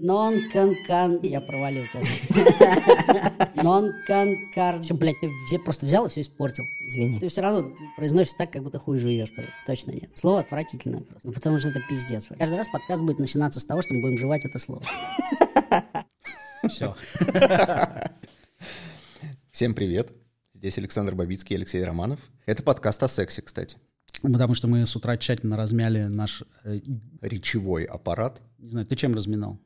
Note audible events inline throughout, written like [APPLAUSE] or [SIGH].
Non-кан-кан... Я провалил тоже. [LAUGHS] Non-кан-кар... Все, блядь, ты все просто взял и все испортил. Извини. Ты все равно произносишь так, как будто хуй жуешь. блядь. Точно нет. Слово отвратительное просто. Ну, потому что это пиздец. блядь. Каждый раз подкаст будет начинаться с того, что мы будем жевать это слово. [LAUGHS] Все. [LAUGHS] Всем привет. Здесь Александр Бабицкий и Алексей Романов. Это подкаст о сексе, кстати. Потому что мы с утра тщательно размяли наш... э, Речевой аппарат. Не знаю, ты чем разминал?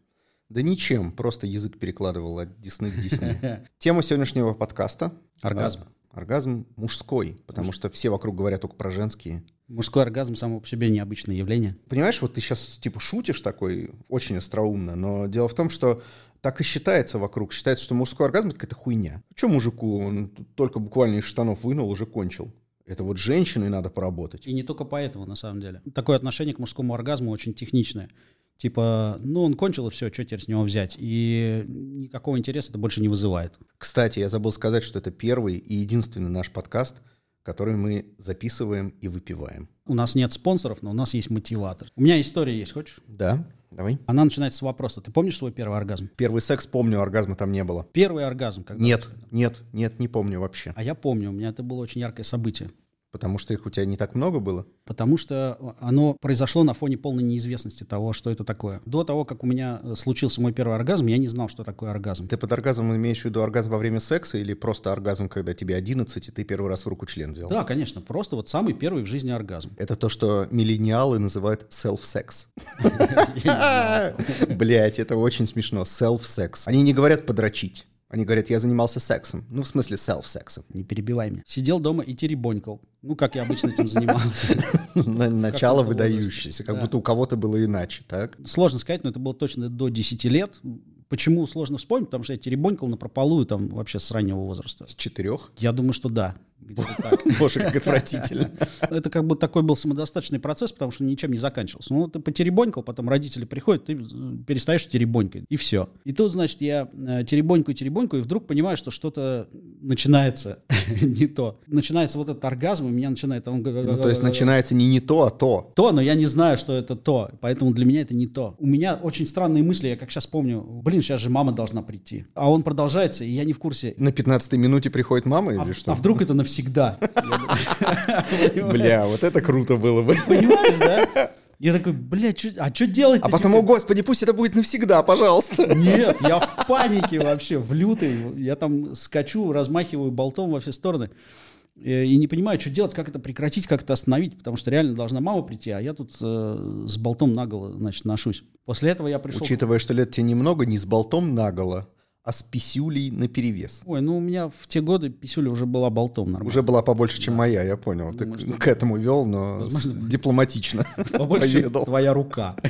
Да ничем, просто язык перекладывал от десны к десне. [LAUGHS] Тема сегодняшнего подкаста — Оргазм. Оргазм мужской, потому что все вокруг говорят только про женские. Мужской оргазм само по себе необычное явление. Понимаешь, вот ты сейчас типа шутишь такой, очень остроумно, но дело в том, что так и считается вокруг. Считается, что мужской оргазм — это какая-то хуйня. Че мужику, он только буквально из штанов вынул, уже кончил. Это вот женщиной надо поработать. И не только поэтому, на самом деле. Такое отношение к мужскому оргазму очень техничное. Типа, ну, он кончил, и все, что теперь с него взять? И никакого интереса это больше не вызывает. Кстати, я забыл сказать, что это первый и единственный наш подкаст, который мы записываем и выпиваем. У нас нет спонсоров, но у нас есть мотиватор. У меня история есть, хочешь? Да? Давай. Она начинается с вопроса. Ты помнишь свой первый оргазм? Первый секс помню, оргазма там не было. Первый оргазм, когда? Нет, нет, нет, не помню вообще. А я помню, у меня это было очень яркое событие. Потому что их у тебя не так много было. Потому что оно произошло на фоне полной неизвестности того, что это такое. До того, как у меня э, случился мой первый оргазм, я не знал, что такое оргазм. Ты под оргазмом имеешь в виду оргазм во время секса или просто оргазм, когда тебе 11, и ты первый раз в руку член взял? Да, конечно, просто вот самый первый в жизни оргазм. Это то, что миллениалы называют [LAUGHS] знал. Блять, это очень смешно. Self-sex. Они не говорят подрочить. Они говорят, я занимался сексом. Ну, в смысле, self-сексом. Не перебивай меня. Сидел дома и теребонькал. Ну, как я обычно этим занимался. [LAUGHS] На- Начало выдающееся, как будто у кого-то было иначе, так? Сложно сказать, но это было точно до 10 лет. Почему сложно вспомнить? Потому что я теребонькал на прополую там вообще с раннего возраста. С четырех? Я думаю, что да. Где-то так. [LAUGHS] Боже, как отвратительно. Это как бы такой был самодостаточный процесс, потому что ничем не заканчивался. Ну, ты потеребонькал, потом родители приходят, ты э, перестаешь теребонькать, и все. И тут, значит, я э, теребонькаю, теребонькаю, и вдруг понимаю, что что-то начинается [LAUGHS] не то. Начинается вот этот оргазм, и меня начинает... он Ну, то есть начинается не не то, а то. то, но я не знаю, что это то, поэтому для меня это не то. У меня очень странные мысли, я как сейчас помню, блин, сейчас же мама должна прийти. А он продолжается, и я не в курсе. На 15 минуте приходит мама А, или в- что? а вдруг это навсегда? [LAUGHS] Бля, вот это круто было бы. Понимаешь, да? [LAUGHS] Я такой, бля, чё- а что делать А потом, о господи, пусть это будет навсегда, пожалуйста. Нет, я в [LAUGHS] панике вообще, в лютой. Я там скачу, размахиваю болтом во все стороны. Э, И не понимаю, что делать, как это прекратить, как это остановить, потому что реально должна мама прийти, а я тут э, с болтом наголо, значит, ношусь. После этого я пришел... Учитывая, что лет тебе немного, не с болтом наголо, а с писюлей наперевес. Ой, ну у меня в те годы писюля уже была болтом нормально. Уже была побольше, чем моя, я понял. Ты что- к этому вел, но Возможно, дипломатично [LAUGHS] Побольше, твоя рука. [LAUGHS]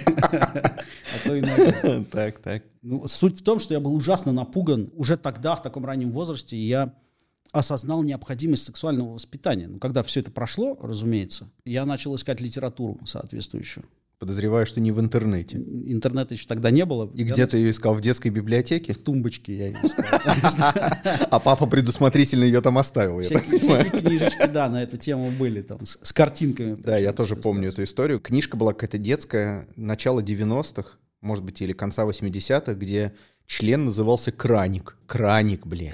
А. Так, так. Ну, суть в том, что я был ужасно напуган уже тогда, в таком раннем возрасте, я осознал необходимость сексуального воспитания. Ну, когда все это прошло, разумеется, я начал искать литературу соответствующую. Подозреваю, что не в интернете. Интернета еще тогда не было. И Я где ты ее искал? В детской библиотеке? В тумбочке я ее искал. А папа предусмотрительно ее там оставил, я так понимаю. книжечки, да, на эту тему были, там, с картинками. Да, я тоже помню эту историю. Книжка была какая-то детская, начало 90-х, может быть, или конца 80-х, где член назывался Краник. Краник, блин.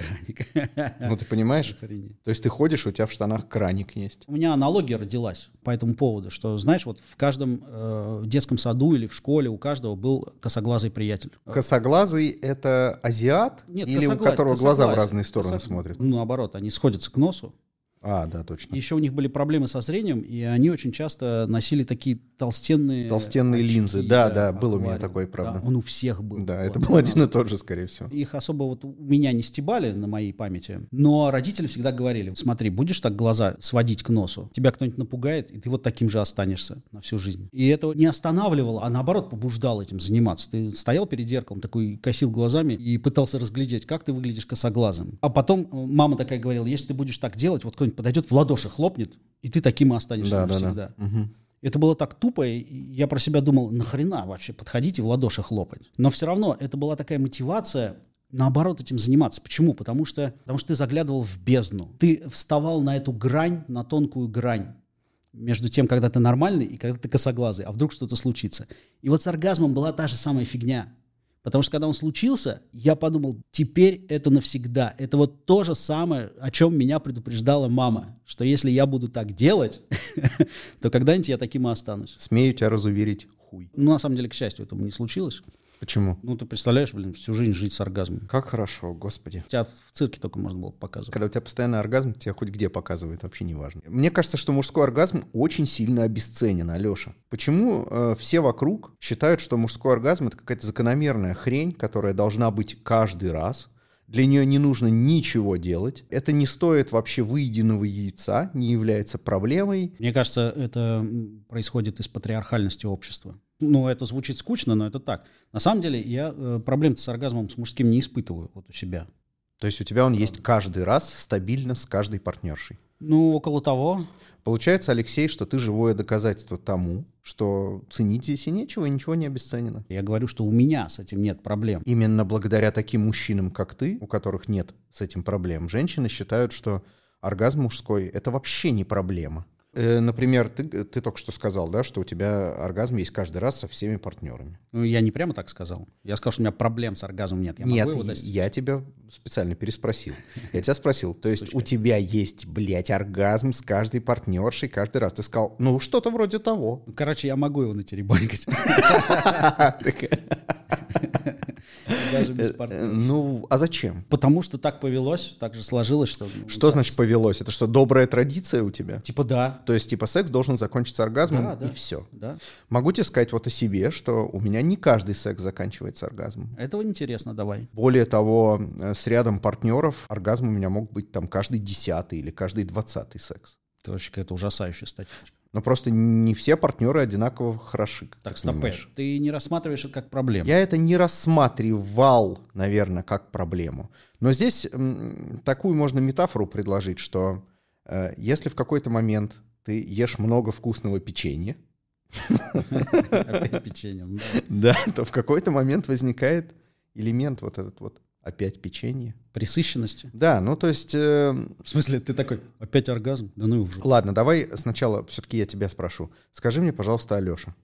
Ну, ты понимаешь? Охренеть. То есть ты ходишь, у тебя в штанах краник есть. У меня аналогия родилась по этому поводу, что, знаешь, вот в каждом э, детском саду или в школе у каждого был косоглазый приятель. Косоглазый — это азиат? Нет, Или у косогла- которого глаза в косоглазый. разные стороны Косог- смотрят? Ну, наоборот, они сходятся к носу. А, да, точно. Еще у них были проблемы со зрением, и они очень часто носили такие толстенные... Толстенные очки, линзы. Да, да, был у меня аквариум. такой, правда. Да, он у всех был. Да, это был один и тот же, скорее всего. Их особо вот у меня не стебали на моей памяти, но родители всегда говорили, смотри, будешь так глаза сводить к носу, тебя кто-нибудь напугает, и ты вот таким же останешься на всю жизнь. И это не останавливало, а наоборот побуждало этим заниматься. Ты стоял перед зеркалом, такой косил глазами и пытался разглядеть, как ты выглядишь косоглазым. А потом э, мама такая говорила, если ты будешь так делать, вот кто-нибудь подойдет в ладоши хлопнет, и ты таким и останешься Да, да, навсегда. да. Мгм. Это было так тупо, и я про себя думал, нахрена вообще подходить и в ладоши хлопать. Но все равно это была такая мотивация наоборот этим заниматься. Почему? Потому что, потому что ты заглядывал в бездну. Ты вставал на эту грань, на тонкую грань между тем, когда ты нормальный и когда ты косоглазый, а вдруг что-то случится. И вот с оргазмом была та же самая фигня. Потому что когда он случился, я подумал, теперь это навсегда. Это вот то же самое, о чем меня предупреждала мама, что если я буду так делать, [LAUGHS] то когда-нибудь я таким и останусь. Смею тебя разуверить, хуй. Ну, на самом деле, к счастью, этого не случилось. Почему? Ну, ты представляешь, блин, всю жизнь жить с оргазмом. Как хорошо, господи. Тебя в цирке только можно было показывать. Когда у тебя постоянный оргазм, тебя хоть где показывают, вообще не важно. Мне кажется, что мужской оргазм очень сильно обесценен, Алеша. Почему э, все вокруг считают, что мужской оргазм это какая-то закономерная хрень, которая должна быть каждый раз? Для нее не нужно ничего делать. Это не стоит вообще выеденного яйца, не является проблемой. Мне кажется, это происходит из патриархальности общества. Ну, это звучит скучно, но это так. На самом деле, я э, проблем с оргазмом с мужским не испытываю вот у себя. То есть у тебя он есть каждый раз стабильно с каждой партнершей. Ну, около того. Получается, Алексей, что ты живое доказательство тому, что ценить здесь и нечего, и ничего не обесценено. Я говорю, что у меня с этим нет проблем. Именно благодаря таким мужчинам, как ты, у которых нет с этим проблем, женщины считают, что оргазм мужской — это вообще не проблема. Э, Например, ты, ты только что сказал, да, что у тебя оргазм есть каждый раз со всеми партнерами. Ну, я не прямо так сказал. Я сказал, что у меня проблем с оргазмом нет. Я Нет, могу его достичь. я тебя специально переспросил. Я тебя спросил, то есть у тебя есть, блядь, оргазм с каждой партнершей каждый раз. Ты сказал, ну, что-то вроде того. Короче, я могу его натеребонькать. [LAUGHS] Даже без Э, партнера. Ну, а зачем? Потому что так повелось, так же сложилось, что... ну, Что значит повелось? Это что, добрая традиция у тебя? Типа да. То есть, типа, секс должен закончиться оргазмом, Да, да. и все. Да. Могу тебе сказать вот о себе, что у меня не каждый секс заканчивается оргазмом. Этого интересно, давай. Более того, э, с рядом партнеров оргазм у меня мог быть там каждый десятый или каждый двадцатый секс. Это вообще какая-то ужасающая статистика. Но просто не все партнеры одинаково хороши. Так, стоп, понимаешь. ты не рассматриваешь это как проблему. Я это не рассматривал, наверное, как проблему. Но здесь м, такую можно метафору предложить, что э, если в какой-то момент ты ешь много вкусного печенья, [LAUGHS] Опять печеньем. [LAUGHS] да, то в какой-то момент возникает элемент вот этот вот опять печенье. Присыщенности. Да, ну то есть, э, В смысле, ты такой, опять оргазм? Да ну уже. ладно, давай сначала все-таки я тебя спрошу. Скажи мне, пожалуйста, Алеша,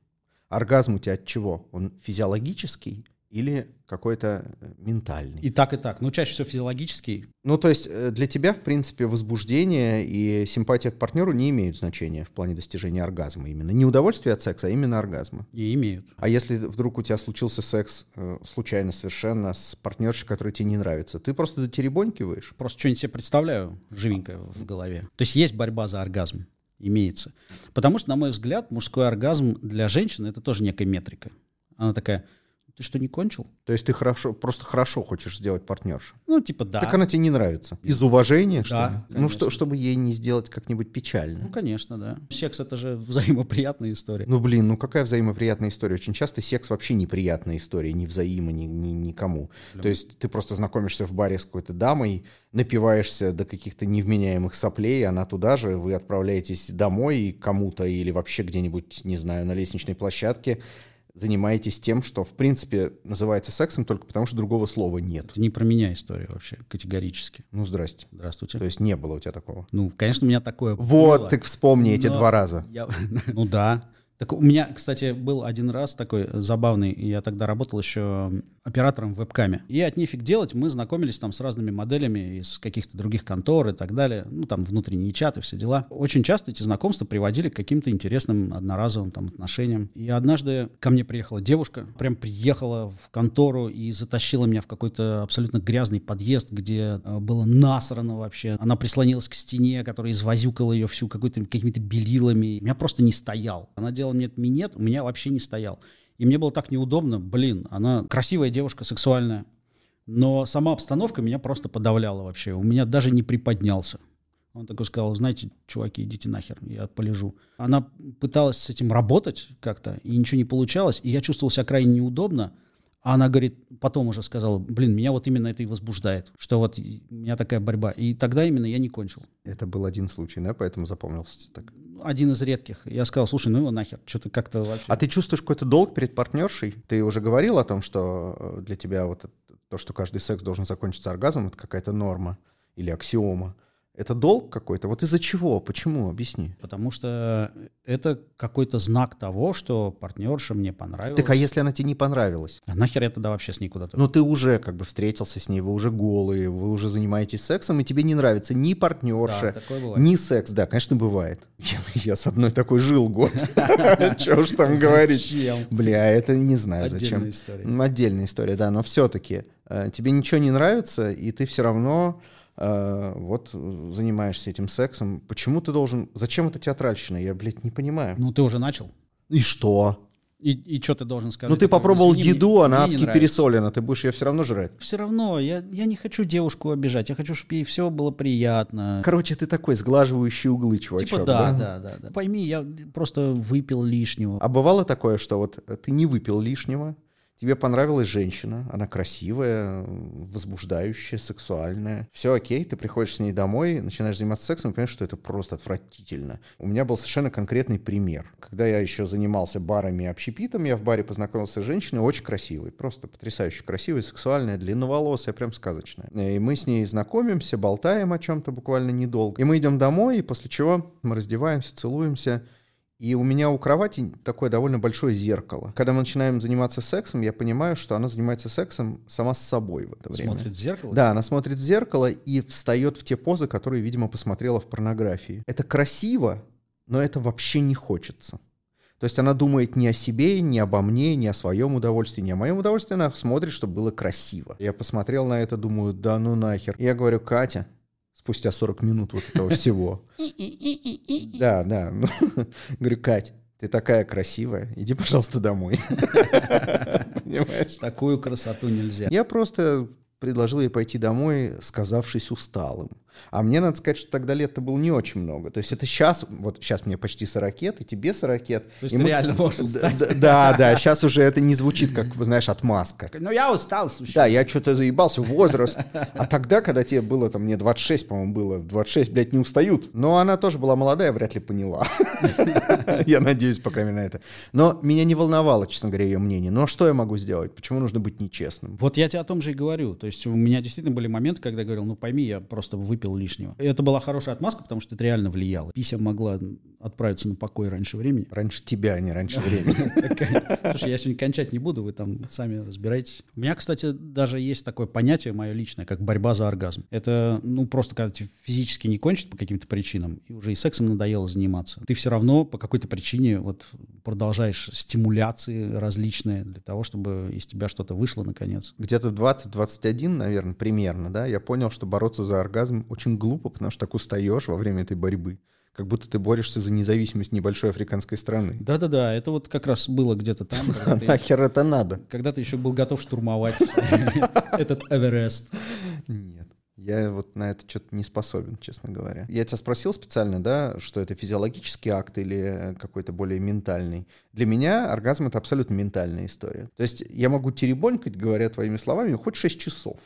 оргазм у тебя от чего? Он физиологический или какой-то э, ментальный? И так, и так. Ну, чаще всего физиологический. Ну, то есть э, для тебя, в принципе, возбуждение и симпатия к партнеру не имеют значения в плане достижения оргазма именно. Не удовольствие от секса, а именно оргазма. И имеют. А если вдруг у тебя случился секс э, случайно совершенно с партнершей, которая тебе не нравится, ты просто дотеребонькиваешь? Просто что-нибудь себе представляю живенькое в голове. То есть есть борьба за оргазм. Имеется. Потому что, на мой взгляд, мужской оргазм для женщины это тоже некая метрика. Она такая, ты что, не кончил? То есть ты хорошо, просто хорошо хочешь сделать партнершу. Ну, типа, да. Так она тебе не нравится. Из уважения, что Да, ли? Ну, что, чтобы ей не сделать как-нибудь Ну, печально. конечно, да. Секс это же взаимоприятная история. Ну, блин, ну какая взаимоприятная история? Очень часто секс вообще неприятная история, ни взаимо, ни, ни- никому. То есть ты просто знакомишься в баре с какой-то дамой, напиваешься до каких-то невменяемых соплей, она туда же, вы отправляетесь домой кому-то или вообще где-нибудь, не знаю, на лестничной площадке, занимаетесь тем, что в принципе называется сексом только потому, что другого слова нет. Это не про меня история вообще, категорически. Ну, здрасте. Здравствуйте. То есть не было у тебя такого. Ну, конечно, у меня такое Вот, было. так вспомни эти два раза. я- [LAUGHS] Ну да. Так у меня, кстати, был один раз такой забавный, я тогда работал еще оператором в вебкаме. И от нефиг делать, мы знакомились там с разными моделями из каких-то других контор и так далее. Ну, там внутренние чаты, все дела. Очень часто эти знакомства приводили к каким-то интересным одноразовым там отношениям. И однажды ко мне приехала девушка, прям приехала в контору и затащила меня в какой-то абсолютно грязный подъезд, где э, было насрано вообще. Она прислонилась к стене, которая извозюкала ее всю какой-то, какими-то белилами. Меня просто не стоял. Она делала мне этот минет, у меня вообще не стоял. И мне было так неудобно. Блин, она красивая девушка, сексуальная. Но сама обстановка меня просто подавляла вообще. У меня даже не приподнялся. Он такой сказал, знаете, чуваки, идите нахер, я полежу. Она пыталась с этим работать как-то, и ничего не получалось, и я чувствовал себя крайне неудобно. А она говорит, потом уже сказала, блин, меня вот именно это и возбуждает, что вот у меня такая борьба. И тогда именно я не кончил. Это был один случай, да, поэтому запомнился так. Один из редких. Я сказал, слушай, ну его нахер, что-то как-то вообще... А ты чувствуешь какой-то долг перед партнершей? Ты уже говорил о том, что э, для тебя вот то, что каждый секс должен закончиться оргазмом, это какая-то норма или аксиома. Это долг какой-то? Вот из-за чего? Почему? Объясни. Потому что это какой-то знак того, что партнерша мне понравилась. Так а если она тебе не понравилась? А нахер я тогда вообще с ней куда-то? Ну ты уже как бы встретился с ней, вы уже голые, вы уже занимаетесь сексом, и тебе не нравится ни партнерша, Да, ни секс. Да, конечно, бывает. [LAUGHS] Я, я с одной такой жил год. [LAUGHS] Чего уж там говорить. Бля, это не знаю Отдельная зачем. история. М, Отдельная история, да, но все-таки тебе ничего не нравится, и ты все равно э, вот э, занимаешься этим сексом. Почему ты должен... Зачем это театральщина? Я, блядь, не понимаю. Ну ты уже начал. И что? И, и что ты должен сказать? Ну ты попробовал еду, она адски пересолена, ты будешь ее все равно жрать. Все равно, я, я не хочу девушку обижать, я хочу, чтобы ей все было приятно. Короче, ты такой сглаживающий углы, чувачок. Типа да, да, да, да. Пойми, я просто выпил лишнего. А бывало такое, что вот э, ты не выпил лишнего, тебе понравилась женщина, она красивая, возбуждающая, сексуальная. Все окей, ты приходишь с ней домой, начинаешь заниматься сексом и понимаешь, что это просто отвратительно. У меня был совершенно конкретный пример. Когда я еще занимался барами и общепитом, я в баре познакомился с женщиной очень красивой, просто потрясающе красивой, сексуальная, длинноволосая, прям сказочная. И мы с ней знакомимся, болтаем о чем-то буквально недолго. И мы идем домой, и после чего мы раздеваемся, целуемся, и у меня у кровати такое довольно большое зеркало. Когда мы начинаем заниматься сексом, я понимаю, что она занимается сексом сама с собой в это время. Смотрит в зеркало? Да, она смотрит в зеркало и встает в те позы, которые, видимо, посмотрела в порнографии. Это красиво, но это вообще не хочется. То есть она думает не о себе, не обо мне, не о своем удовольствии, не о моем удовольствии, она смотрит, чтобы было красиво. Я посмотрел на это, думаю, да ну нахер. И я говорю, Катя, спустя 40 минут вот этого всего. Да, да. [LAUGHS] Говорю, Кать, ты такая красивая, иди, пожалуйста, домой. [LAUGHS] Понимаешь? Такую красоту нельзя. Я просто предложил ей пойти домой, сказавшись усталым. А мне надо сказать, что тогда лет-то было не очень много. То есть это сейчас, вот сейчас мне почти 40 лет, и тебе 40 лет. То есть и мы- реально можешь Да, устать. Да, да, сейчас уже это не звучит как, знаешь, отмазка. Ну я устал, слушай. Да, я что-то заебался, возраст. А тогда, когда тебе было, там, мне 26, по-моему, было, 26, блядь, не устают. Но она тоже была молодая, вряд ли поняла. [LAUGHS] Я надеюсь, по крайней мере, на это. Но меня не волновало, честно говоря, ее мнение. Но что я могу сделать? Почему нужно быть нечестным? Вот я тебе о том же и говорю. То есть у меня действительно были моменты, когда я говорил, ну пойми, я просто выпил лишнего. И это была хорошая отмазка, потому что это реально влияло. Пися могла отправиться на покой раньше времени. Раньше тебя, а не раньше времени. [LAUGHS] Такая, Слушай, я сегодня кончать не буду, вы там сами разбирайтесь. У меня, кстати, даже есть такое понятие мое личное, как борьба за оргазм. Это, ну, просто когда тебе физически не кончит по каким-то причинам, и уже и сексом надоело заниматься. Ты все равно по какой-то причине вот продолжаешь стимуляции различные для того, чтобы из тебя что-то вышло наконец. Где-то в 20-21, наверное, примерно, да, я понял, что бороться за оргазм очень глупо, потому что так устаешь во время этой борьбы. Как будто ты борешься за независимость небольшой африканской страны. Да-да-да, это вот как раз было где-то там, [LAUGHS] Нахер это надо? когда ты еще был готов штурмовать [LAUGHS] этот Эверест. Нет. Я вот на это что-то не способен, честно говоря. Я тебя спросил специально, да, что это физиологический акт или какой-то более ментальный. Для меня оргазм — это абсолютно ментальная история. То есть я могу теребонькать, говоря твоими словами, хоть 6 часов.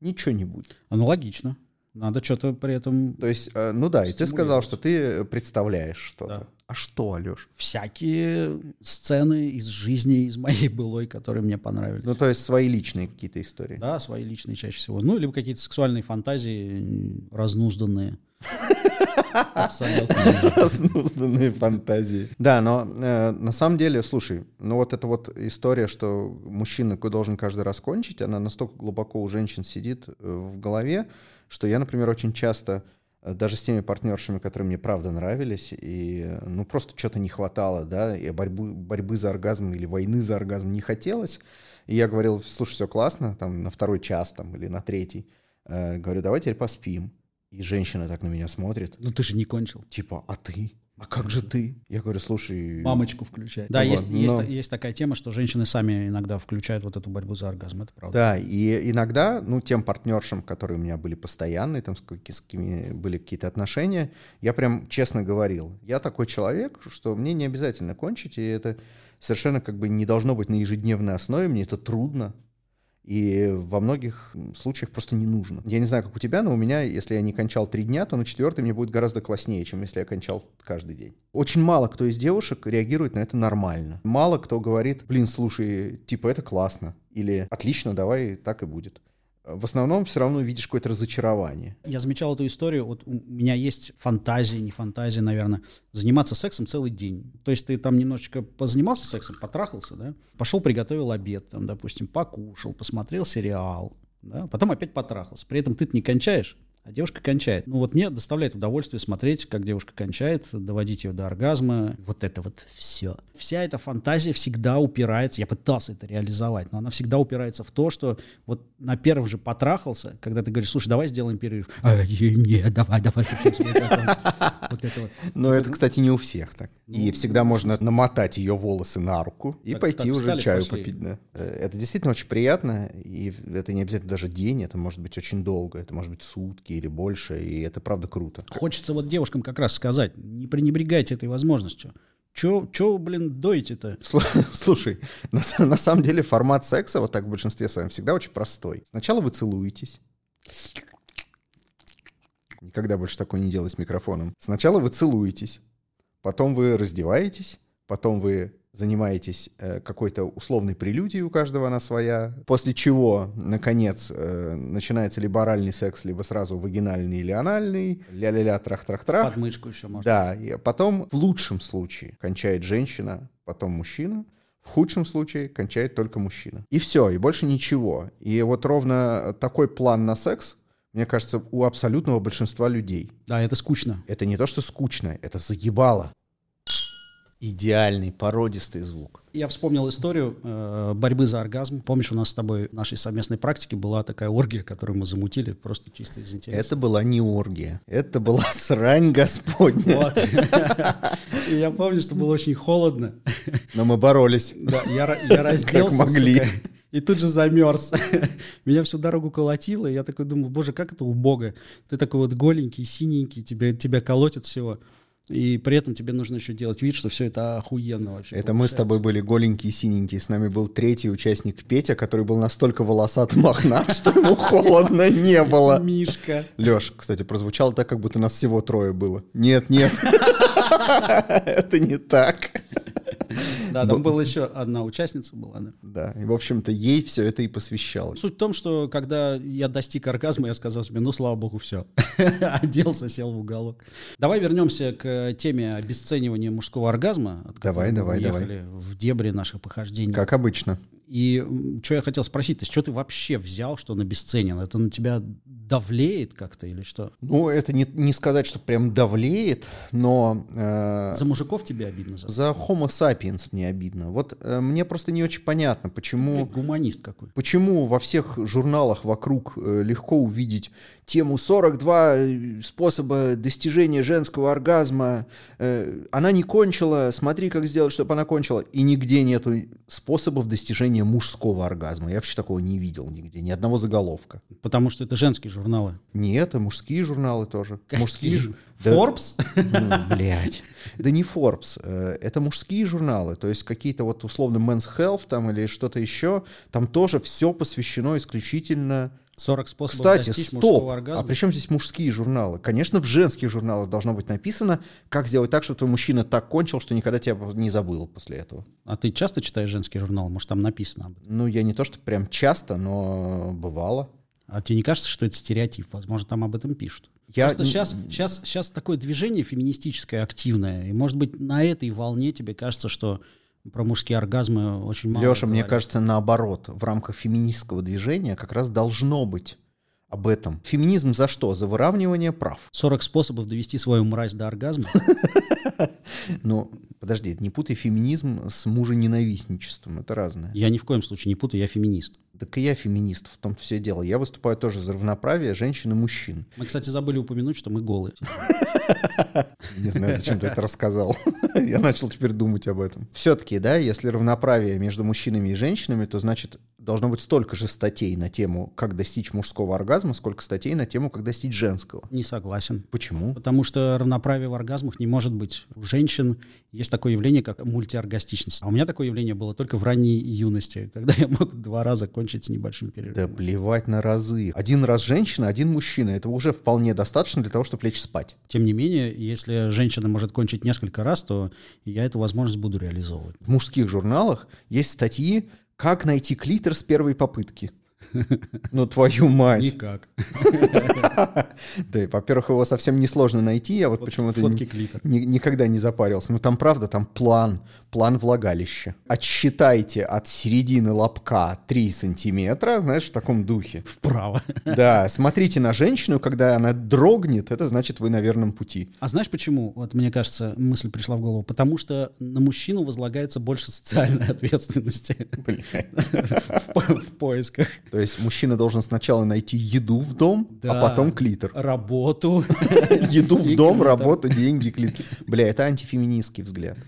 Ничего не будет. Аналогично. Надо что-то при этом... То есть, э, ну да, и ты сказал, что ты представляешь что-то. Да. А что, Алеш? всякие сцены из жизни, из моей былой, которые мне понравились. Ну, то есть свои личные какие-то истории. Да, свои личные чаще всего. Ну, либо какие-то сексуальные фантазии разнузданные. [LAUGHS] Абсолютно. Разнузданные фантазии. Да, но э, на самом деле, слушай, ну вот эта вот история, что мужчина должен каждый раз кончить, она настолько глубоко у женщин сидит э, в голове, что я, например, очень часто э, даже с теми партнершами, которые мне правда нравились, и э, ну просто что-то не хватало, да, и борьбы, борьбы за оргазм или войны за оргазм не хотелось, и я говорил, слушай, все классно, там на второй час там или на третий, Э, говорю, давай теперь поспим. И женщина так на меня смотрит, Ну, ты же не кончил. Типа, а ты? А как же ты? Я говорю, слушай... Мамочку включай. Да, Ну есть, ладно, есть, но- есть такая тема, что женщины сами иногда включают вот эту борьбу за оргазм. Это правда. Да, и иногда, ну, тем партнершам, которые у меня были постоянные, там, с, каки- с кем были какие-то отношения, я прям честно говорил, я такой человек, что мне не обязательно кончить, и это совершенно как бы не должно быть на ежедневной основе, мне это трудно, и во многих случаях просто не нужно. Я не знаю, как у тебя, но у меня, если я не кончал три дня, то на четвертый мне будет гораздо класснее, чем если я кончал каждый день. Очень мало кто из девушек реагирует на это нормально. Мало кто говорит, блин, слушай, типа это классно. Или отлично, давай так и будет. В основном все равно видишь какое-то разочарование. Я замечал эту историю, вот у меня есть фантазия, не фантазия, наверное, заниматься сексом целый день. То есть ты там немножечко позанимался сексом, потрахался, да, пошел приготовил обед, там, допустим, покушал, посмотрел сериал, да, потом опять потрахался. При этом ты не кончаешь, а девушка кончает. Ну вот мне доставляет удовольствие смотреть, как девушка кончает, доводить ее до оргазма. Вот это вот все. Вся эта фантазия всегда упирается, я пытался это реализовать, но она всегда упирается в то, что вот на первом же потрахался, когда ты говоришь, слушай, давай сделаем перерыв. А, нет, давай, давай. Вот это вот. Но это, кстати, не у всех так. И ну, всегда можно намотать ее волосы на руку и пойти уже чаю попить. Э, это действительно очень приятно, и это не обязательно даже день, это может быть очень долго, это может быть сутки или больше, и это правда круто. Хочется вот девушкам как раз сказать, не пренебрегайте этой возможностью. Че, че, блин, доите-то? [LAUGHS] Слушай, на, на самом деле формат секса, вот так в большинстве своем, всегда очень простой. Сначала вы целуетесь. Никогда больше такое не делай с микрофоном. Сначала вы целуетесь, потом вы раздеваетесь, потом вы занимаетесь э, какой-то условной прелюдией, у каждого она своя, после чего, наконец, э, начинается либо оральный секс, либо сразу вагинальный или анальный, ля-ля-ля, трах-трах-трах. Подмышку еще можно. Да, и потом в лучшем случае кончает женщина, потом мужчина, в худшем случае кончает только мужчина. И все, и больше ничего. И вот ровно такой план на секс мне кажется, у абсолютного большинства людей. Да, это скучно. Это не то, что скучно, это заебало идеальный породистый звук. Я вспомнил историю э, борьбы за оргазм. Помнишь, у нас с тобой в нашей совместной практике была такая оргия, которую мы замутили просто чисто из интереса. Это была не оргия, это была [LAUGHS] срань господня. Вот. Я помню, что было очень холодно. Но мы боролись. Да, я, я разделся. Как могли. Сука, и тут же замерз. Меня всю дорогу колотило, и я такой думал, боже, как это убого. Ты такой вот голенький, синенький, тебя, тебя колотит всего. И при этом тебе нужно еще делать вид, что все это охуенно вообще. Это мы с тобой были голенькие, синенькие. С нами был третий участник Петя, который был настолько волосат мохнат, [LAUGHS] что ему холодно не было. Мишка. Леш, кстати, прозвучало так, как будто нас всего трое было. Нет, нет. [LAUGHS] Это не так. [LAUGHS] Да, там была еще одна участница была. Да, и, в общем-то, ей все это и посвящалось. Суть в том, что когда я достиг оргазма, я сказал себе, ну, слава богу, все. [LAUGHS] Оделся, сел в уголок. Давай вернемся к теме обесценивания мужского оргазма. Давай, давай, давай. в дебри наших похождений. Как обычно. И что я хотел спросить, то что ты вообще взял, что он обесценен? Это на тебя давлеет как-то или что? Ну, это не, не сказать, что прям давлеет, но... Э, за мужиков тебе обидно? За, за Homo sapiens мне обидно. Вот э, мне просто не очень понятно, почему... Ты гуманист какой. Почему во всех журналах вокруг э, легко увидеть тему 42 э, способа достижения женского оргазма. Э, она не кончила, смотри, как сделать, чтобы она кончила. И нигде нету способов достижения мужского оргазма. Я вообще такого не видел нигде, ни одного заголовка. Потому что это женские журналы. Нет, это мужские журналы тоже. Какие? Мужские Forbes? [LAUGHS] Ну, блядь. Да не Forbes. Э, это мужские журналы. То есть какие-то вот условно Men's Health там или что-то еще. Там тоже все посвящено исключительно 40 способов Кстати, достичь стоп. мужского оргазма. А при чем здесь мужские журналы? Конечно, в женских журналах должно быть написано, как сделать так, чтобы твой мужчина так кончил, что никогда тебя не забыл после этого. А ты часто читаешь женский журнал? Может, там написано об этом? Ну, я не то, что прям часто, но бывало. А тебе не кажется, что это стереотип? Возможно, там об этом пишут. Я... Просто сейчас, сейчас, сейчас такое движение феминистическое, активное. И, может быть, на этой волне тебе кажется, что про мужские оргазмы очень мало. Леша, мне кажется, наоборот, в рамках феминистского движения как раз должно быть об этом. Феминизм за что? За выравнивание прав. 40 способов довести свою мразь до оргазма? [LAUGHS] Ну, подожди, не путай феминизм с мужененавистничеством, это разное. Я ни в коем случае не путаю, я феминист. Так и я феминист, в том-то все дело. Я выступаю тоже за равноправие женщин и мужчин. Мы, кстати, забыли упомянуть, что мы голые. [LAUGHS] Не знаю, зачем ты это рассказал. [LAUGHS] Я начал теперь думать об этом. Все-таки, да, если равноправие между мужчинами и женщинами, то значит должно быть столько же статей на тему, как достичь мужского оргазма, сколько статей на тему, как достичь женского. Не согласен. Почему? Потому что равноправие в оргазмах не может быть. У женщин есть такое явление, как мультиоргастичность. А у меня такое явление было только в ранней юности, когда я мог два раза кончить с небольшим перерывом. Да плевать на разы. Один раз женщина, один мужчина. Это уже вполне достаточно для того, чтобы лечь спать. Тем не менее, если женщина может кончить несколько раз, то я эту возможность буду реализовывать. В мужских журналах есть статьи, как найти клитор с первой попытки. [LAUGHS] Ну, твою мать. Никак. [LAUGHS] Да, во-первых, его совсем несложно найти, я вот почему-то никогда не запарился. Но там, правда, там план, план влагалища. Отсчитайте от середины лобка 3 сантиметра, знаешь, в таком духе. Вправо. [LAUGHS] Да, смотрите на женщину, когда она дрогнет, это значит, вы на верном пути. А знаешь почему? Вот мне кажется, мысль пришла в голову. Потому что на мужчину возлагается больше социальной ответственности в поисках. То есть мужчина должен сначала найти еду в дом, Да. а потом клитор. Работу. [LAUGHS] Еду в дом, работу, деньги, клитор. Бля, это антифеминистский взгляд.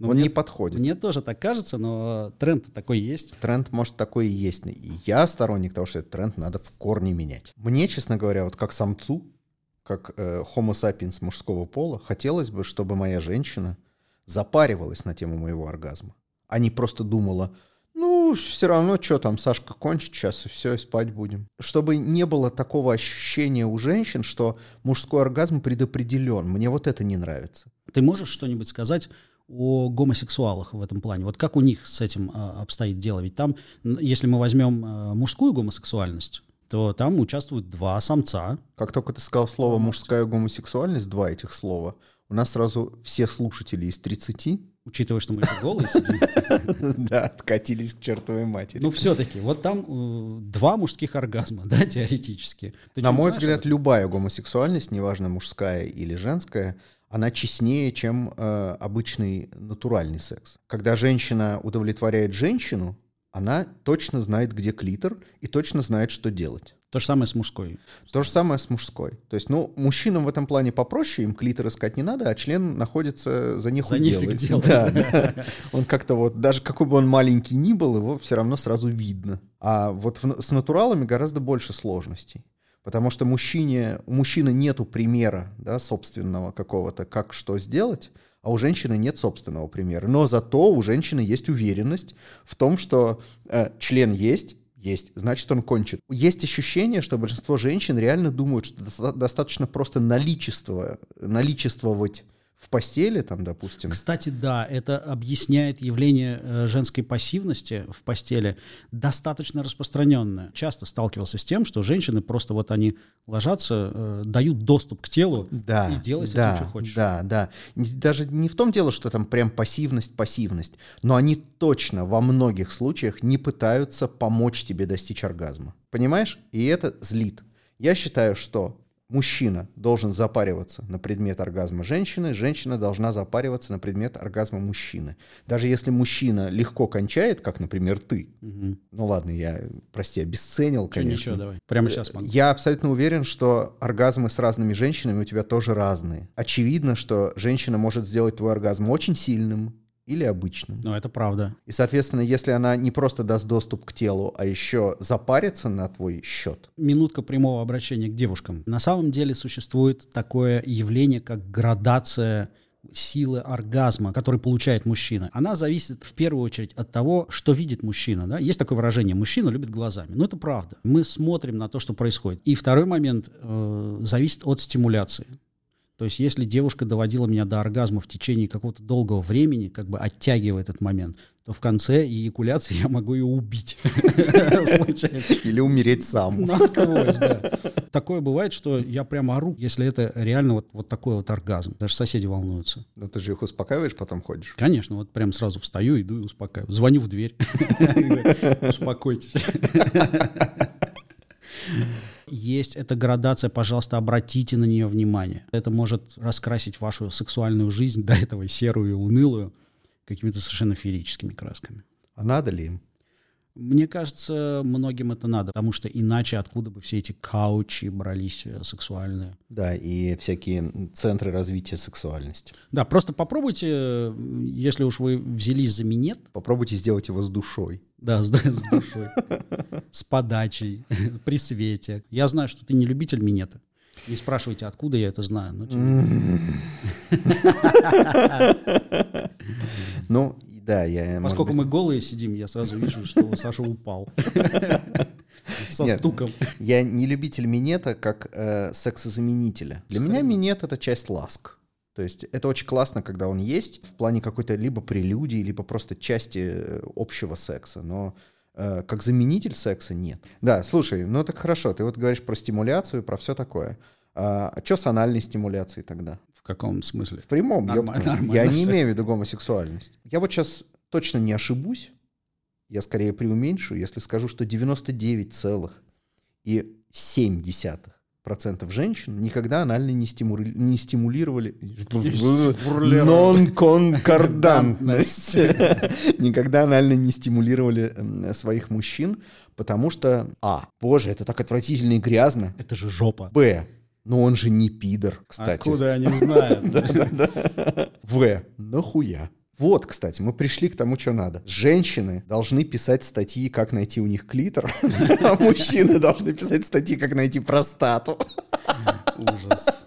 Но Он мне- не подходит. Мне тоже так кажется, но тренд такой есть. Тренд, может, такой и есть. И я сторонник того, что этот тренд надо в корне менять. Мне, честно говоря, вот как самцу, как э, homo sapiens мужского пола, хотелось бы, чтобы моя женщина запаривалась на тему моего оргазма, а не просто думала, ну, все равно, что там, Сашка кончит сейчас, и все, и спать будем. Чтобы не было такого ощущения у женщин, что мужской оргазм предопределен. Мне вот это не нравится. Ты можешь что-нибудь сказать о гомосексуалах в этом плане? Вот как у них с этим а, обстоит дело? Ведь там, если мы возьмем а, мужскую гомосексуальность, то там участвуют два самца. Как только ты сказал слово «мужская гомосексуальность», два этих слова, у нас сразу все слушатели из 30 Учитывая, что мы голые сидим. [LAUGHS] да, откатились к чертовой матери. Ну, все-таки, вот там э, два мужских оргазма, [LAUGHS] да, теоретически. На мой взгляд, любая гомосексуальность, неважно мужская или женская, она честнее, чем э, обычный натуральный секс. Когда женщина удовлетворяет женщину, она точно знает, где клитор, и точно знает, что делать. То же самое с мужской. То же самое с мужской. То есть, ну, мужчинам в этом плане попроще, им клитор искать не надо, а член находится за них За нифиг делает. Да, [LAUGHS] да. Он как-то вот, даже какой бы он маленький ни был, его все равно сразу видно. А вот в- с натуралами гораздо больше сложностей. Потому что мужчине, у мужчины нету примера, да, собственного какого-то, как что сделать, а у женщины нет собственного примера. Но зато у женщины есть уверенность в том, что э, член есть, есть, значит, он кончит. Есть ощущение, что большинство женщин реально думают, что доста- достаточно просто наличество, наличествовать в постели, там, допустим. Кстати, да, это объясняет явление э, женской пассивности в постели достаточно распространенное. Часто сталкивался с тем, что женщины просто вот они ложатся, э, дают доступ к телу Да, и делай с да, этим, что хочешь. Да, да. Даже не в том дело, что там прям пассивность, пассивность, но они точно во многих случаях не пытаются помочь тебе достичь оргазма. Понимаешь? И это злит. Я считаю, что мужчина должен запариваться на предмет оргазма женщины, женщина должна запариваться на предмет оргазма мужчины. Даже если мужчина легко кончает, как, например, ты, Мгм. ну ладно, я, прости, обесценил, Чё, конечно. ничего, давай. Прямо сейчас могу. Я абсолютно уверен, что оргазмы с разными женщинами у тебя тоже разные. Очевидно, что женщина может сделать твой оргазм очень сильным или обычным. Но это правда. И, соответственно, если она не просто даст доступ к телу, а еще запарится на твой счет, Минутка прямого обращения к девушкам. На самом деле существует такое явление, как градация силы оргазма, который получает мужчина. Она зависит в первую очередь от того, что видит мужчина. Да? Есть такое выражение «мужчина любит глазами». Но это правда. Мы смотрим на то, что происходит. И второй момент э, зависит от стимуляции. То есть если девушка доводила меня до оргазма в течение какого-то долгого времени, как бы оттягивая этот момент, то в конце эякуляции я могу ее убить. [LAUGHS] Или умереть сам. Насквозь, да. Такое бывает, что я прямо ору, если это реально вот, вот такой вот оргазм. Даже соседи волнуются. Но ты же их успокаиваешь, потом ходишь. Конечно, вот прям сразу встаю, иду и успокаиваю. Звоню в дверь. [LAUGHS] Успокойтесь. [LAUGHS] Есть эта градация, пожалуйста, обратите на нее внимание. Это может раскрасить вашу сексуальную жизнь, до этого серую и унылую, какими-то совершенно феерическими красками. А надо ли им? Мне кажется, многим это надо, потому что иначе откуда бы все эти каучи брались э, сексуальные. Да, и всякие центры развития сексуальности. Да, просто попробуйте, э, если уж вы взялись за минет, Попробуйте сделать его с душой. да, с, с душой, с подачей, [LAUGHS] при свете. Я знаю, что ты не любитель минета. Не спрашивайте, откуда я это знаю. [LAUGHS] Ну, и да, я... Поскольку быть, мы голые сидим, я сразу вижу, что Саша упал. [LAUGHS] Со Нет. стуком. Я не любитель минета как э, сексозаменителя. Для меня минет — это часть ласк. То есть это очень классно, когда он есть в плане какой-то либо прелюдии, либо просто части э, общего секса. Но Э, как заменитель секса нет. Да, слушай, ну так хорошо, ты вот говоришь про стимуляцию, про все такое. А, а что с анальной стимуляцией тогда? В каком смысле? В прямом, Нормально, ёпта. нормально Я не имею в виду гомосексуальность. Я вот сейчас точно не ошибусь, я скорее преуменьшу, если скажу, что 99,7% женщин никогда анально не, стимули- не стимулировали нон-конкордантность. [LAUGHS] Никогда анально не стимулировали своих мужчин, потому что, а, боже, это так отвратительно и грязно, Это же жопа. б, но он же не пидор, кстати. Откуда они знают? [LAUGHS] В. Нахуя? Вот, кстати, мы пришли к тому, что надо. Женщины должны писать статьи, как найти у них клитор, [LAUGHS] а мужчины должны писать статьи, как найти простату. Ужас.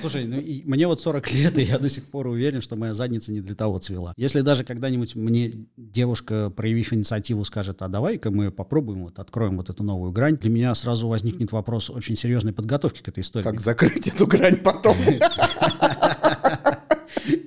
Слушай, ну и мне вот 40 [LAUGHS] лет, и я до сих пор уверен, что моя задница не для того цвела. Если даже когда-нибудь мне девушка, проявив инициативу, скажет, а давай-ка мы попробуем, вот откроем вот эту новую грань, для меня сразу возникнет вопрос очень серьезной подготовки к этой истории. Как закрыть эту грань потом? [LAUGHS]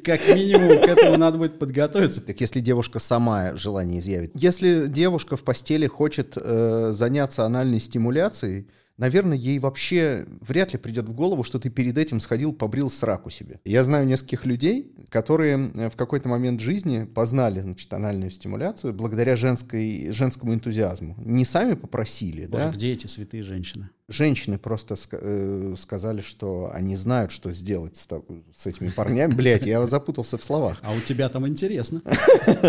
Как минимум к этому надо будет подготовиться. Так если девушка сама желание изъявит. Если девушка в постели хочет э, заняться анальной стимуляцией, наверное, ей вообще вряд ли придет в голову, что ты перед этим сходил, побрил сраку себе. Я знаю нескольких людей, которые э, в какой-то момент жизни познали, значит, анальную стимуляцию благодаря женской, женскому энтузиазму. Не сами попросили, Боже, да? где эти святые женщины? Женщины просто э, сказали, что они знают, что сделать с, с этими парнями. Блять, я запутался в словах. А у тебя там интересно. [LAUGHS]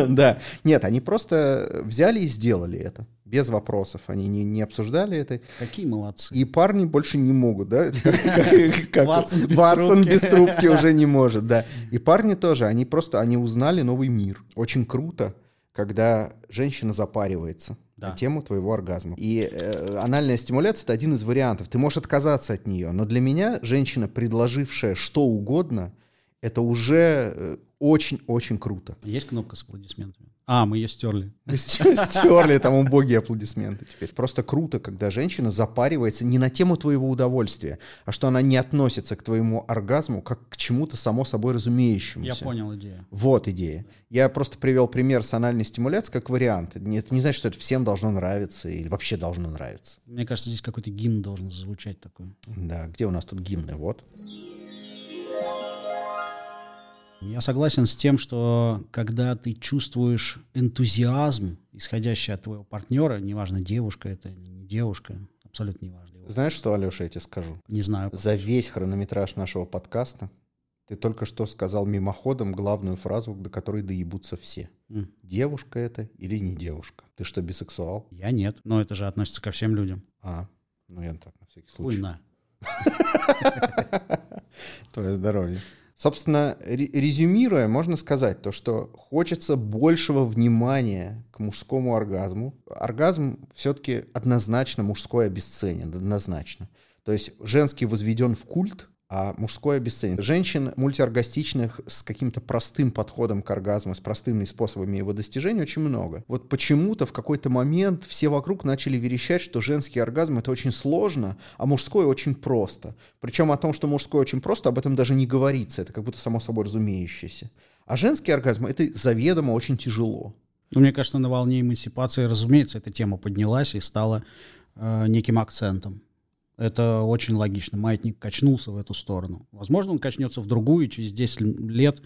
Да. Нет, они просто взяли и сделали это. Без вопросов. Они не, не обсуждали это. Какие молодцы. И парни больше не могут, да? [LAUGHS] Ватсон без трубки уже не может, да. [LAUGHS] И парни тоже, они просто, они узнали новый мир. Очень круто, когда женщина запаривается Да. тему твоего оргазма. И э, анальная стимуляция — это один из вариантов. Ты можешь отказаться от нее, но для меня женщина, предложившая что угодно, это уже э, очень-очень круто. Есть кнопка с аплодисментами? А, мы ее стерли. Мы стерли там убогие аплодисменты теперь. Просто круто, когда женщина запаривается не на тему твоего удовольствия, а что она не относится к твоему оргазму как к чему-то само собой разумеющемуся. Я понял идею. Вот идея. Я просто привел пример с анальной стимуляцией как вариант. Это не значит, что это всем должно нравиться или вообще должно нравиться. Мне кажется, здесь какой-то гимн должен звучать такой. Да, где у нас тут гимны? Вот. Я согласен с тем, что когда ты чувствуешь энтузиазм, исходящий от твоего партнера, неважно, девушка это или не девушка, абсолютно неважно. Знаешь что, Алеша, я тебе скажу? Не знаю. За весь хронометраж нашего подкаста ты только что сказал мимоходом главную фразу, до которой доебутся все. М. Девушка это или не девушка? Ты что, бисексуал? Я нет, но это же относится ко всем людям. А, ну я так, на всякий случай. Хуйна. [LAUGHS] Твое здоровье. Собственно, ре- резюмируя, можно сказать то, что хочется большего внимания к мужскому оргазму. Оргазм все-таки однозначно мужской обесценен, однозначно. То есть женский возведен в культ, а мужской обесценен. Женщин мультиоргастичных с каким-то простым подходом к оргазму, с простыми способами его достижения очень много. Вот почему-то в какой-то момент все вокруг начали верещать, что женский оргазм это очень сложно, а мужской очень просто. Причем о том, что мужской очень просто, об этом даже не говорится. Это как будто само собой разумеющееся. А женский оргазм это заведомо очень тяжело. Ну, мне кажется, на волне эмансипации, разумеется, эта тема поднялась и стала э, неким акцентом. Это очень логично. Маятник качнулся в эту сторону. Возможно, он качнется в другую, и через 10 лет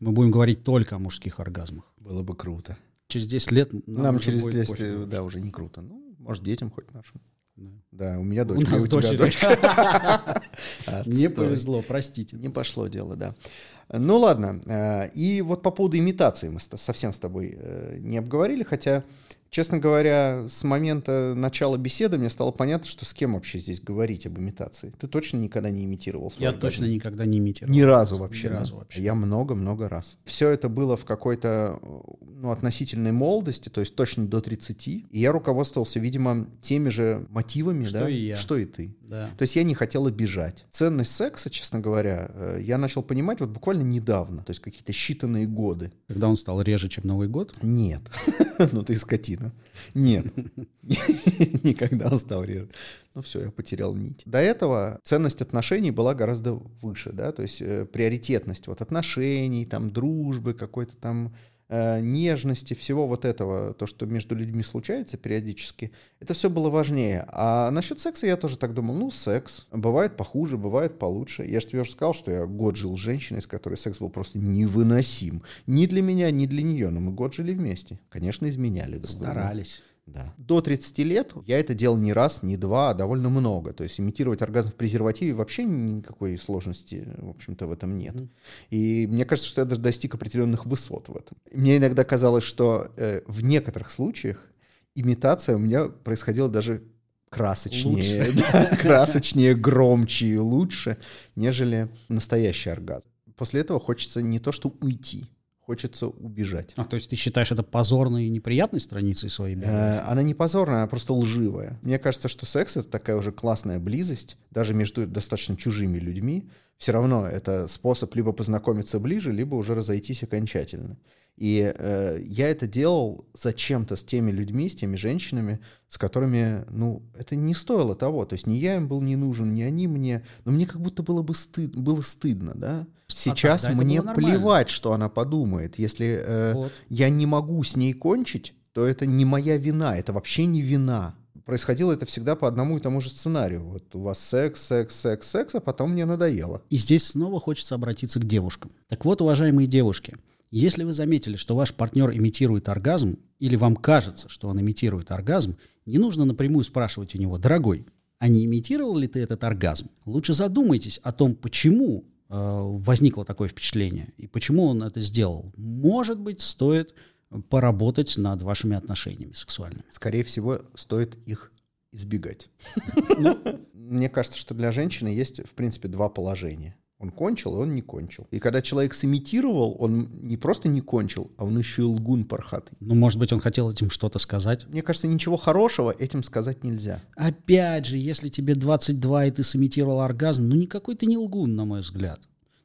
мы будем говорить только о мужских оргазмах. Было бы круто. Через 10 лет нам, Нам через будет 10 пофиг. лет, да, уже не круто. Ну, может, детям хоть нашим. Да. Да, у меня У дочка, нас и у тебя дочка. [LAUGHS] [LAUGHS] Не повезло, простите. Не пошло дело, да. Ну ладно. э, И вот по поводу имитации мы совсем с тобой э, не обговорили, хотя, честно говоря, с момента начала беседы мне стало понятно, что с кем вообще здесь говорить об имитации. Ты точно никогда не имитировал свой Я оргазм? точно никогда не имитировал. Ни разу вообще. Ни да? разу вообще. Я много-много раз. Все это было в какой-то ну, относительной молодости, то есть точно до 30. И я руководствовался, видимо, теми же мотивами, Что да, и я. что и ты. Да. То есть я не хотел обижать. Ценность секса, честно говоря, э, я начал понимать вот буквально недавно, то есть какие-то считанные годы. Когда он стал реже, чем Новый год, Нет. [LAUGHS] Ну ты скотина. Нет. [LAUGHS] Никогда он стал реже. Ну все, я потерял нить. До этого ценность отношений была гораздо выше, да, то есть э, приоритетность вот отношений, там дружбы, какой-то там нежности, всего вот этого, то, что между людьми случается периодически, это все было важнее. А насчет секса я тоже так думал, ну, секс. Бывает похуже, бывает получше. Я же тебе уже сказал, что я год жил с женщиной, с которой секс был просто невыносим. Ни для меня, ни для нее, но мы год жили вместе. Конечно, изменяли друг друга. Старались. Да. До 30 лет я это делал не раз, не два, а довольно много. То есть имитировать оргазм в презервативе вообще никакой сложности, в общем-то, в этом нет. И мне кажется, что я даже достиг определенных высот в этом. Мне иногда казалось, что э, в некоторых случаях имитация у меня происходила даже красочнее, [LAUGHS] да, красочнее, громче и лучше, нежели настоящий оргазм. После этого хочется не то что уйти, хочется убежать. А, то есть ты считаешь это позорной и неприятной страницей своей биографии? Э, Она не позорная, она просто лживая. Мне кажется, что секс — это такая уже классная близость, даже между достаточно чужими людьми. Все равно это способ либо познакомиться ближе, либо уже разойтись окончательно. И э, я это делал зачем-то с теми людьми, с теми женщинами, с которыми, ну, это не стоило того. То есть ни я им был не нужен, ни они мне. Но мне как будто было бы стыд, было стыдно, да? Сейчас тогда это мне плевать, что она подумает. Если э, Вот. я не могу с ней кончить, то это не моя вина, это вообще не вина. Происходило это всегда по одному и тому же сценарию. Вот у вас секс, секс, секс, секс, а потом мне надоело. И здесь снова хочется обратиться к девушкам. Так вот, уважаемые девушки, если вы заметили, что ваш партнер имитирует оргазм, или вам кажется, что он имитирует оргазм, не нужно напрямую спрашивать у него, дорогой, а не имитировал ли ты этот оргазм? Лучше задумайтесь о том, почему э, возникло такое впечатление и почему он это сделал. Может быть, стоит поработать над вашими отношениями сексуальными. Скорее всего, стоит их избегать. [LAUGHS] Мне кажется, что для женщины есть, в принципе, два положения. Он кончил, и он не кончил. И когда человек сымитировал, он не просто не кончил, а он еще и лгун пархатый. Ну, может быть, он хотел этим что-то сказать. Мне кажется, ничего хорошего этим сказать нельзя. Опять же, если тебе 22 и ты сымитировал оргазм, ну никакой ты не лгун, на мой взгляд.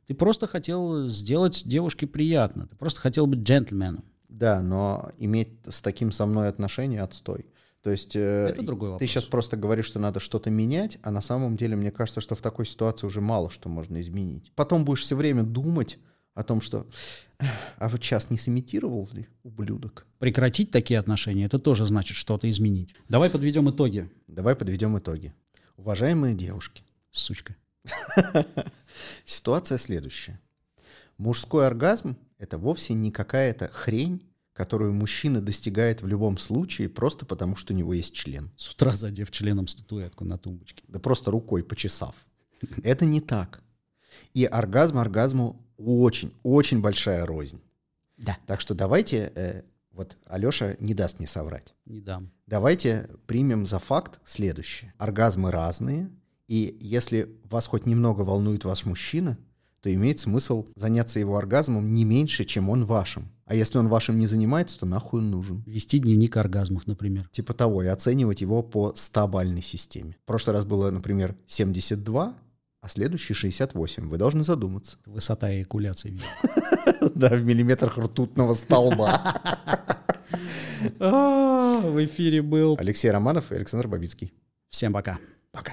Ты просто хотел сделать девушке приятно. Ты просто хотел быть джентльменом. Да, но иметь с таким со мной отношения отстой. То есть э, Это другой ты вопрос. сейчас просто говоришь, что надо что-то менять, а на самом деле мне кажется, что в такой ситуации уже мало что можно изменить. Потом будешь все время думать о том, что «Эх, а вот сейчас не сымитировал ли ублюдок? Прекратить такие отношения, это тоже значит что-то изменить. Давай подведем итоги, Давай подведем итоги. Уважаемые девушки, сучка. [LAUGHS] ситуация следующая. Мужской оргазм — это вовсе не какая-то хрень, которую мужчина достигает в любом случае просто потому, что у него есть член. С утра задев членом статуэтку на тумбочке. Да просто рукой почесав. Это не так. И оргазм оргазму очень, очень большая рознь. Да. Так что давайте, э, вот Алеша не даст мне соврать. Не дам. Давайте примем за факт следующее. Оргазмы разные, и если вас хоть немного волнует ваш мужчина, то имеет смысл заняться его оргазмом не меньше, чем он вашим. А если он вашим не занимается, то нахуй он нужен. Вести дневник оргазмов, например. Типа того, и оценивать его по 100-бальной системе. В прошлый раз было, например, 72, а следующий 68. Вы должны задуматься. Высота эякуляции. [LAUGHS] Да, в миллиметрах ртутного столба. [LAUGHS] А, В эфире был. Алексей Романов и Александр Бабицкий. Всем пока. Пока.